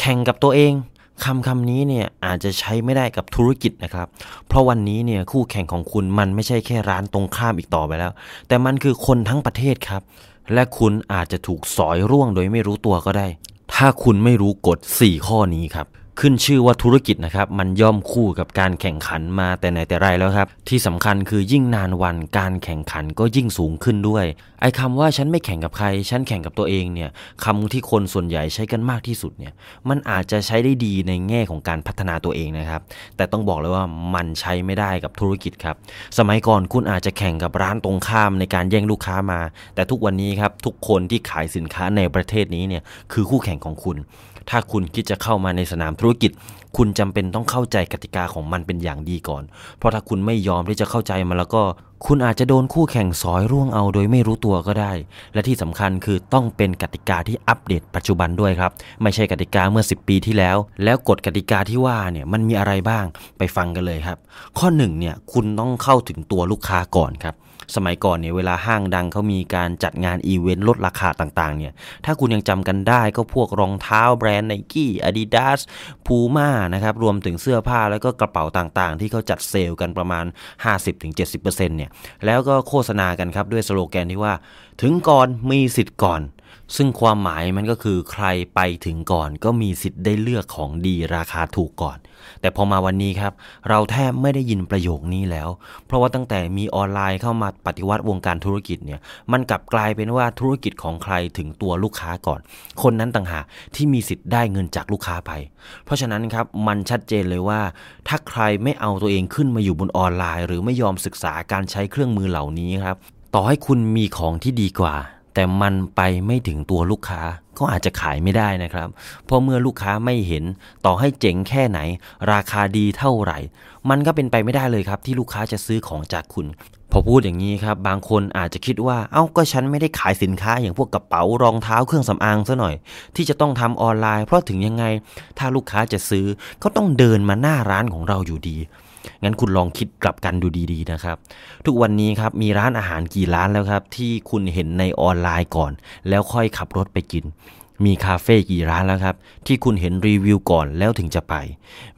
แข่งกับตัวเองคำคำนี้เนี่ยอาจจะใช้ไม่ได้กับธุรกิจนะครับ เพราะวันนี้เนี่ยคู่แข่งของคุณมันไม่ใช่แค่ร้านตรงข้ามอีกต่อไปแล้ว แต่มันคือคนทั้งประเทศครับ และคุณอาจจะถูกสอยร่วงโดยไม่รู้ตัวก็ได้ ถ้าคุณไม่รู้กฎ 4 ข้อนี้ครับ ขึ้นชื่อว่าธุรกิจนะครับมันย่อมคู่กับการแข่งขันมาแต่ไหนแต่ไรแล้วครับ ที่สำคัญคือยิ่งนานวันการแข่งขันก็ยิ่งสูงขึ้นด้วย ไอ้คำว่าฉันไม่แข่งกับใคร ฉันแข่งกับตัวเองเนี่ยคำที่คนส่วนใหญ่ใช้กันมากที่สุดเนี่ยมันอาจจะใช้ได้ดีในแง่ของการพัฒนาตัวเองนะครับ แต่ต้องบอกเลยว่ามันใช้ไม่ได้กับธุรกิจครับ สมัยก่อนคุณอาจจะแข่งกับร้านตรงข้ามในการแย่งลูกค้ามา แต่ทุกวันนี้ครับทุกคนที่ขายสินค้าในประเทศนี้เนี่ยคือคู่แข่งของคุณ ถ้าคุณคิดจะเข้ามาในสนามธุรกิจ คุณจำเป็นต้องเข้าใจกติกาของมันเป็นอย่างดีก่อน เพราะถ้าคุณไม่ยอมที่จะเข้าใจมันแล้วก็ คุณอาจจะโดนคู่แข่งสอยร่วงเอาโดยไม่รู้ตัวก็ได้ และที่สำคัญคือต้องเป็นกติกาที่อัปเดตปัจจุบันด้วยครับ ไม่ใช่กติกาเมื่อ 10 ปีที่แล้ว แล้วกฎกติกาที่ว่าเนี่ยมันมีอะไรบ้างไปฟังกันเลยครับ ข้อ1เนี่ยคุณต้องเข้าถึงตัวลูกค้าก่อนครับ สมัยก่อนเนี่ยเวลาห้างดังเขามีการจัดงานอีเวนต์ลดราคาต่างๆเนี่ยถ้าคุณยังจำกันได้ก็พวกรองเท้าแบรนด์ไนกี้อาดิดาสพูม่านะครับรวมถึงเสื้อผ้าแล้วก็กระเป๋าต่างๆ ที่เขาจัดเซลล์กันประมาณ 50-70%เนี่ยแล้วก็โฆษณากันครับด้วยสโลแกนที่ว่าถึงก่อนมีสิทธิ์ก่อน ซึ่งความหมายมันก็คือใครไปถึงก่อน ก็มีสิทธิ์ได้เลือกของดีราคาถูกก่อน แต่พอมาวันนี้ครับ เราแทบไม่ได้ยินประโยคนี้แล้ว เพราะว่าตั้งแต่มีออนไลน์เข้ามาปฏิวัติวงการธุรกิจเนี่ยมันกลับกลายเป็นว่าธุรกิจของใครถึงตัวลูกค้าก่อน คนนั้นต่างหากที่มีสิทธิ์ได้เงินจากลูกค้าไป เพราะฉะนั้นครับมันชัดเจนเลยว่า ถ้าใครไม่เอาตัวเองขึ้นมาอยู่บนออนไลน์ หรือไม่ยอมศึกษาการใช้เครื่องมือเหล่านี้ครับต่อให้คุณมีของที่ดีกว่า แต่มันไปไม่ถึงตัวลูกค้า ก็อาจจะขายไม่ได้นะครับ เพราะเมื่อลูกค้าไม่เห็นต่อให้เจ๋งแค่ไหน ราคาดีเท่าไหร่ มันก็เป็นไปไม่ได้เลยครับที่ลูกค้าจะซื้อของจากคุณ พอพูดอย่างนี้ครับ บางคนอาจจะคิดว่า เอ้าก็ฉันไม่ได้ขายสินค้าอย่างพวกกระเป๋ารองเท้าเครื่องสำอางซะหน่อย ที่จะต้องทำออนไลน์ เพราะถึงยังไง ถ้าลูกค้าจะซื้อก็ต้องเดินมาหน้าร้านของเราอยู่ดีงั้นคุณลองคิดกลับกันดูดีๆนะครับ ทุกวันนี้ครับมีร้านอาหารกี่ร้านแล้วครับ ที่คุณเห็นในออนไลน์ก่อน แล้วค่อยขับรถไปกิน มีคาเฟ่กี่ร้านแล้วครับ ที่คุณเห็นรีวิวก่อนแล้วถึงจะไป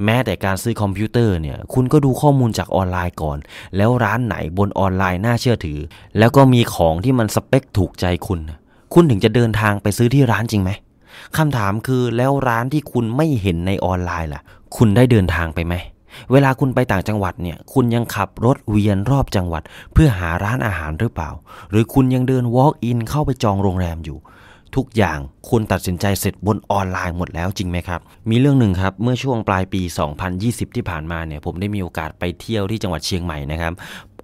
แม้แต่การซื้อคอมพิวเตอร์เนี่ย คุณก็ดูข้อมูลจากออนไลน์ก่อน แล้วร้านไหนบนออนไลน์น่าเชื่อถือ แล้วก็มีของที่มันสเปคถูกใจคุณ คุณถึงจะเดินทางไปซื้อที่ร้านจริงไหมคำถามคือแล้วร้านที่คุณไม่เห็นในออนไลน์ล่ะ คุณได้เดินทางไปไหมเวลาคุณไปต่างจังหวัดเนี่ย คุณยังขับรถเวียนรอบจังหวัด เพื่อหาร้านอาหารหรือเปล่า หรือคุณยังเดิน walk in เข้าไปจองโรงแรมอยู่ ทุกอย่างคุณตัดสินใจเสร็จบนออนไลน์หมดแล้วจริงไหมครับ มีเรื่องหนึ่งครับ เมื่อช่วงปลายปี 2020 ที่ผ่านมาเนี่ยผมได้มีโอกาสไปเที่ยวที่จังหวัดเชียงใหม่นะครับ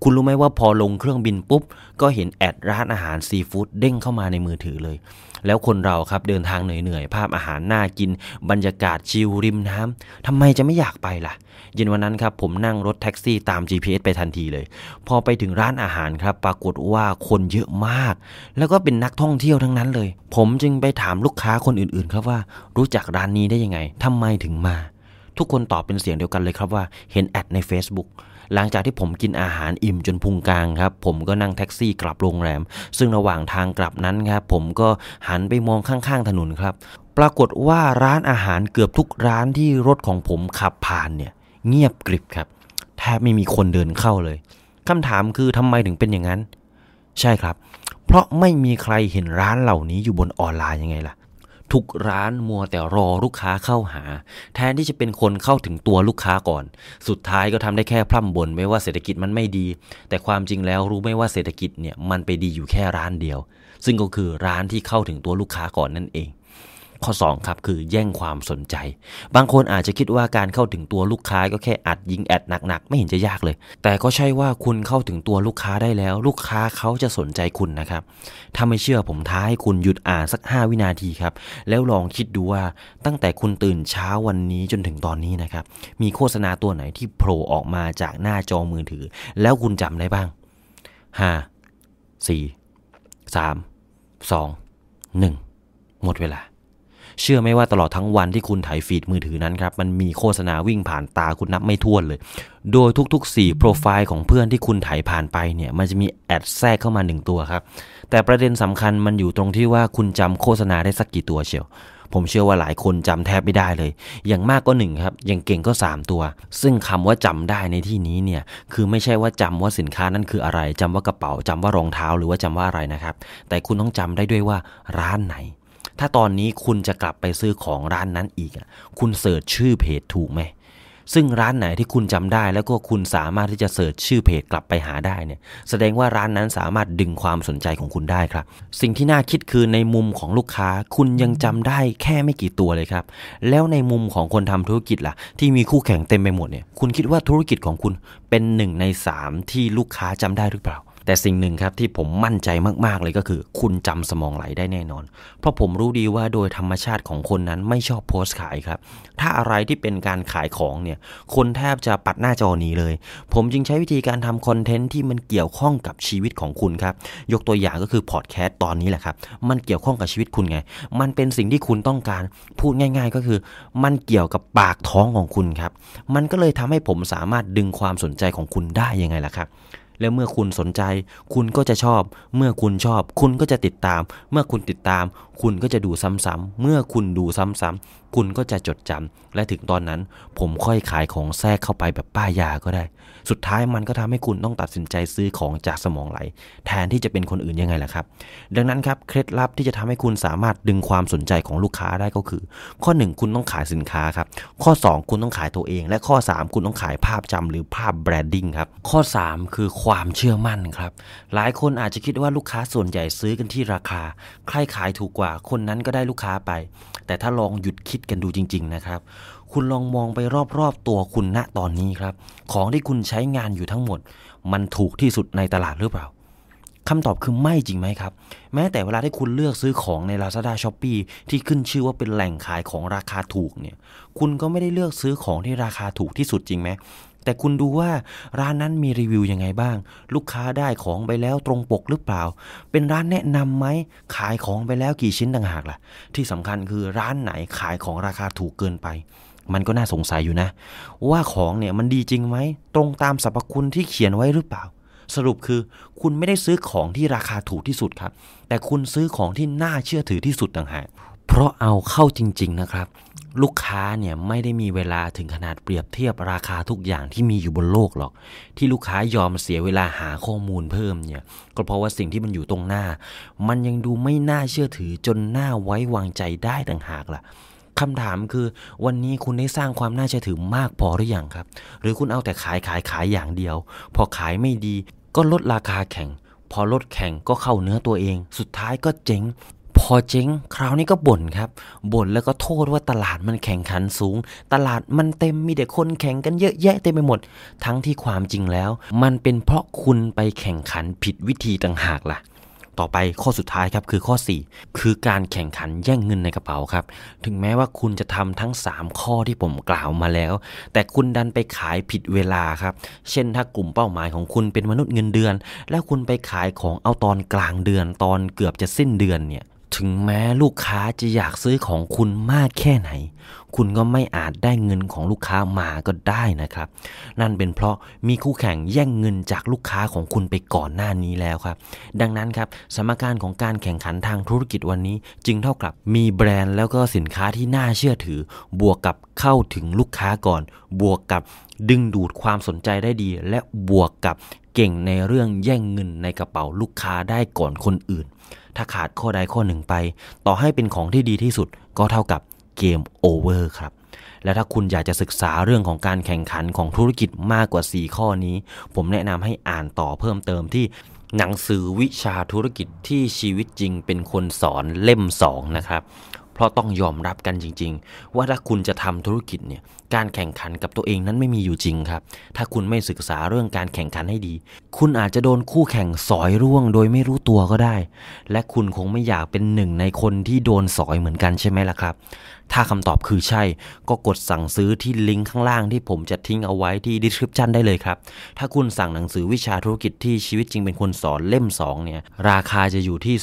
คุณรู้ไหมว่าพอลงเครื่องบินปุ๊บ ก็เห็นแอดร้านอาหารซีฟู้ดเด้งเข้ามาในมือถือเลย แล้วคนเราครับเดินทางเหนื่อยๆ ภาพอาหารน่ากิน บรรยากาศชิลริมน้ำทำไมจะไม่อยากไปล่ะ เย็นวันนั้นครับผมนั่งรถแท็กซี่ตาม GPS ไปทันทีเลย พอไปถึงร้านอาหารครับ ปรากฏว่าคนเยอะมาก แล้วก็เป็นนักท่องเที่ยวทั้งนั้นเลย ผมจึงไปถามลูกค้าคนอื่นๆ ครับว่ารู้จักร้านนี้ได้ยังไงทำไมถึงมา ทุกคนตอบเป็นเสียงเดียวกันเลยครับว่าเห็นแอดใน Facebook หลังจากที่ผมกินอาหารอิ่มจนพุงกลางครับ ผมก็นั่งแท็กซี่กลับโรงแรม ซึ่งระหว่างทางกลับนั้นครับผมก็หันไปมองข้างๆถนนครับ ปรากฏว่าร้านอาหารเกือบทุกร้านที่รถของผมขับผ่านเนี่ย เงียบกริบครับ แทบไม่มีคนเดินเข้าเลยคำถามคือทำไมถึงเป็นอย่างนั้น ใช่ครับ เพราะไม่มีใครเห็นร้านเหล่านี้อยู่บนออนไลน์ยังไงล่ะ ทุกร้านมัวแต่รอลูกค้าเข้าหา แทนที่จะเป็นคนเข้าถึงตัวลูกค้าก่อน สุดท้ายก็ทำได้แค่พร่ำบ่นไม่ว่าเศรษฐกิจมันไม่ดี แต่ความจริงแล้วรู้ไม่ว่าเศรษฐกิจเนี่ยมันไปดีอยู่แค่ร้านเดียว ซึ่งก็คือร้านที่เข้าถึงตัวลูกค้าก่อนนั่นเอง ข้อ 2 ครับ คือแย่งความสนใจ บางคนอาจจะคิดว่าการเข้าถึงตัวลูกค้าก็แค่อัดยิงแอดหนักๆ ไม่เห็นจะยากเลย แต่ก็ใช่ว่าคุณเข้าถึงตัวลูกค้าได้แล้ว ลูกค้าเขาจะสนใจคุณนะครับ ถ้าไม่เชื่อผมท้าให้คุณหยุดอ่านสัก 5 วินาทีครับ แล้วลองคิดดูว่าตั้งแต่คุณตื่นเช้าวันนี้จนถึงตอนนี้นะครับ มีโฆษณาตัวไหนที่โผล่ออกมาจากหน้าจอมือถือ แล้วคุณจำได้บ้าง 5 4 3 2 1 หมดเวลา เชื่อไหมว่าตลอดทั้งวันที่คุณถ่ายฟีดมือถือนั้นครับ มันมีโฆษณาวิ่งผ่านตาคุณนับไม่ถ้วนเลย โดยทุกๆ4โปรไฟล์ของเพื่อนที่คุณถ่ายผ่านไปเนี่ย มันจะมีแอดแทรกเข้ามา 1 ตัวครับ แต่ประเด็นสำคัญมันอยู่ตรงที่ว่าคุณจำโฆษณาได้สักกี่ตัวเชียวผมเชื่อว่าหลายคนจำแทบไม่ได้เลย อย่างมากก็หนึ่งครับ อย่างเก่งก็ 3 ตัว ซึ่งคำว่าจำได้ในที่นี้เนี่ย คือไม่ใช่ว่าจำว่าสินค้านั้นคืออะไรจำว่ากระเป๋าจำว่ารองเท้าหรือว่าจำว่าอะไรนะครับ แต่คุณต้องจำได้ด้วยว่าร้านไหน ถ้าตอนนี้คุณจะกลับไปซื้อของร้านนั้นอีกคุณเสิร์ชชื่อเพจถูกไหมซึ่งร้านไหนที่คุณจำได้แล้วก็คุณสามารถที่จะเสิร์ชชื่อเพจกลับไปหาได้เนี่ยแสดงว่าร้านนั้นสามารถดึงความสนใจของคุณได้ครับ สิ่งที่น่าคิดคือในมุมของลูกค้าคุณยังจำได้แค่ไม่กี่ตัวเลยครับ แล้วในมุมของคนทำธุรกิจล่ะ ที่มีคู่แข่งเต็มไปหมดเนี่ยคุณคิดว่าธุรกิจของคุณเป็นหนึ่งในสามที่ลูกค้าจำได้หรือเปล่า แต่สิ่งหนึ่งครับที่ผมมั่นใจมากๆเลยก็คือ คุณจำสมองไหลได้แน่นอน เพราะผมรู้ดีว่าโดยธรรมชาติของคนนั้นไม่ชอบโพสต์ขายครับ ถ้าอะไรที่เป็นการขายของเนี่ย คนแทบจะปัดหน้าจอหนีเลย ผมจึงใช้วิธีการทำคอนเทนต์ที่มันเกี่ยวข้องกับชีวิตของคุณครับ ยกตัวอย่างก็คือพอดแคสต์ตอนนี้แหละครับ มันเกี่ยวข้องกับชีวิตคุณไง มันเป็นสิ่งที่คุณต้องการ พูดง่าย ๆ ก็คือ มันเกี่ยวกับปากท้องของคุณครับ มันก็เลยทำให้ผมสามารถดึงความสนใจของคุณได้ยังไงล่ะครับ แล้วเมื่อคุณสนใจ คุณก็จะชอบ เมื่อคุณชอบ คุณก็จะติดตาม เมื่อคุณติดตาม คุณก็จะดูซ้ำๆเมื่อคุณดูซ้ำๆคุณก็จะจดจำและถึงตอนนั้น ผมค่อยขายของแทรกเข้าไปแบบป้ายยาก็ได้ สุดท้ายมันก็ทำให้คุณต้องตัดสินใจซื้อของจากสมองไหล แทนที่จะเป็นคนอื่นยังไงล่ะครับ ดังนั้นครับเคล็ดลับที่จะทำให้คุณสามารถดึงความสนใจของลูกค้าได้ก็คือ ข้อ 1 คุณต้องขายสินค้าครับข้อ 2 คุณต้องขายตัวเอง และข้อ 3 คุณต้องขายภาพจำหรือภาพ branding ครับข้อ 3 คือความเชื่อมั่นครับ หลายคนอาจจะคิดว่าลูกค้าส่วนใหญ่ซื้อกันที่ราคา ใครขายถูกกว่า คนนั้นก็ได้ลูกค้าไป แต่ถ้าลองหยุดคิดกันดูจริง ๆ นะครับ คุณลองมองไปรอบๆตัวคุณณตอนนี้ครับ ของที่คุณใช้งานอยู่ทั้งหมด มันถูกที่สุดในตลาดหรือเปล่าคำตอบคือไม่จริงไหมครับ แม้แต่เวลาที่คุณเลือกซื้อของใน Lazada s h o p e e ที่ขึ้นชื่อว่าเป็นแหล่งขายของราคาถูกเนี่ย คุณก็ไม่ได้เลือกซื้อของที่ราคาถูกที่สุดจริงไหม แต่คุณดูว่าร้านนั้นมีรีวิวยังไงบ้าง ลูกค้าได้ของไปแล้วตรงปกหรือเปล่า เป็นร้านแนะนำไหมขายของไปแล้วกี่ชิ้นต่างหากล่ะ ที่สำคัญคือร้านไหนขายของราคาถูกเกินไป มันก็น่าสงสัยอยู่นะ ว่าของเนี่ยมันดีจริงไหมตรงตามสรรพคุณที่เขียนไว้หรือเปล่า สรุปคือคุณไม่ได้ซื้อของที่ราคาถูกที่สุดครับ แต่คุณซื้อของที่น่าเชื่อถือที่สุดต่างหาก เพราะเอาเข้าจริง ๆนะครับ ลูกค้าเนี่ยไม่ได้มีเวลาถึงขนาดเปรียบเทียบราคาทุกอย่างที่มีอยู่บนโลกหรอก ที่ลูกค้ายอมเสียเวลาหาข้อมูลเพิ่มเนี่ย ก็เพราะว่าสิ่งที่มันอยู่ตรงหน้า มันยังดูไม่น่าเชื่อถือจนน่าไว้วางใจได้ต่างหากล่ะคำถามคือวันนี้คุณได้สร้างความน่าเชื่อถือมากพอหรือยังครับ หรือคุณเอาแต่ขายขายขายอย่างเดียว พอขายไม่ดี ก็ลดราคาแข่ง พอลดแข่งก็เข้าเนื้อตัวเอง สุดท้ายก็เจ๊ง อเจ๊งคราวนี้ก็บ่นครับบ่นแล้วก็โทษว่าตลาดมันแข่งขันสูง ตลาดมันเต็มมีแต่คนแข่งกันเยอะแยะเต็มไปหมด ทั้งที่ความจริงแล้ว มันเป็นเพราะคุณไปแข่งขันผิดวิธีต่างหากล่ะต่อไปข้อสุดท้ายครับคือข้อ 4 คือการแข่งขันแย่งเงินในกระเป๋าครับ ถึงแม้ว่าคุณจะทำทั้ง 3 ข้อที่ผมกล่าวมาแล้ว แต่คุณดันไปขายผิดเวลาครับ เช่นถ้ากลุ่มเป้าหมายของคุณเป็นมนุษย์เงินเดือน แล้วคุณไปขายของเอาตอนกลางเดือนตอนเกือบจะสิ้นเดือนเนี่ย ถึงแม้ลูกค้าจะอยากซื้อของคุณมากแค่ไหน คุณก็ไม่อาจได้เงินของลูกค้ามาก็ได้นะครับ นั่นเป็นเพราะมีคู่แข่งแย่งเงินจากลูกค้าของคุณไปก่อนหน้านี้แล้วครับ ดังนั้นครับสมการของการแข่งขันทางธุรกิจวันนี้ จึงเท่ากับมีแบรนด์แล้วก็สินค้าที่น่าเชื่อถือ บวกกับเข้าถึงลูกค้าก่อน บวกกับดึงดูดความสนใจได้ดี และบวกกับ เก่งในเรื่องแย่งเงินในกระเป๋าลูกค้าได้ก่อนคนอื่น ถ้าขาดข้อใดข้อหนึ่งไป ต่อให้เป็นของที่ดีที่สุดก็เท่ากับเกมโอเวอร์ครับ และถ้าคุณอยากจะศึกษาเรื่องของการแข่งขันของธุรกิจมากกว่า 4 ข้อนี้ ผมแนะนำให้อ่านต่อเพิ่มเติมที่หนังสือวิชาธุรกิจที่ชีวิตจริงเป็นคนสอนเล่ม 2 นะครับ เพราะต้องยอมรับกันจริง ๆ ว่าถ้าคุณจะทำธุรกิจเนี่ยการแข่งขันกับตัวเองนั้นไม่มีอยู่จริงครับ ถ้าคุณไม่ศึกษาเรื่องการแข่งขันให้ดี คุณอาจจะโดนคู่แข่งสอยร่วง โดยไม่รู้ตัวก็ได้ และคุณคงไม่อยากเป็นหนึ่งในคนที่โดนสอยเหมือนกันใช่ไหมล่ะครับ ถ้าคำตอบคือใช่ ก็กดสั่งซื้อที่ลิงก์ข้างล่างที่ผมจะทิ้งเอาไว้ที่ description ได้เลยครับ ถ้าคุณสั่งหนังสือวิชาธุรกิจที่ชีวิตจริงเป็นคนสอนเล่ม2เนี่ย ราคาจะอยู่ที่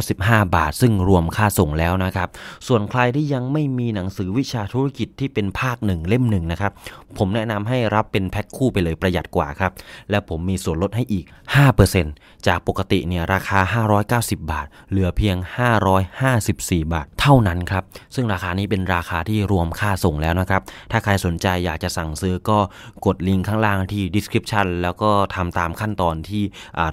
315 บาท ซึ่งรวมค่าส่งแล้วนะครับส่วนใครที่ยังไม่มีหนังสือวิชาธุรกิจที่เป็นภาคหนึ่งเล่มหนึ่งนะครับ ผมแนะนำให้รับเป็นแพ็คคู่ไปเลยประหยัดกว่าครับ และผมมีส่วนลดให้อีก 5%จากปกติเนี่ยราคา 590 บาท เหลือเพียง 554 บาท ท่านั้นครับ ซึ่งราคานี้เป็นราคาที่รวมค่าส่งแล้วนะครับ ถ้าใครสนใจอยากจะสั่งซื้อก็กดลิงก์ข้างล่างที่ description แล้วก็ทำตามขั้นตอนที่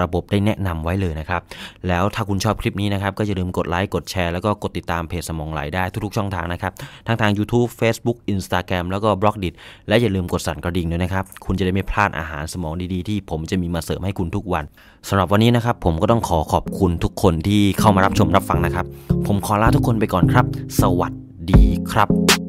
ระบบได้แนะนำไว้เลยนะครับ แล้วถ้าคุณชอบคลิปนี้นะครับ ก็อย่าลืมกดไลค์กดแชร์แล้วก็กดติดตามเพจสมองไหลได้ทุกๆช่องทางนะครับทั้งทาง YouTube Facebook Instagram แล้วก็ b ล็อกดิและอย่าลืมกดสั่นกระดิ่งด้วยนะครับ คุณจะได้ไม่พลาดอาหารสมองดีๆ ที่ผมจะมีมาเสริมให้คุณทุกวันสำหรับวันนี้นะครับผมก็ต้องขอขอบคุณทุกคนที่เข้ามารับชมรับฟังนะครับ ผมขอลาทุกคนไปก่อนครับ สวัสดีครับ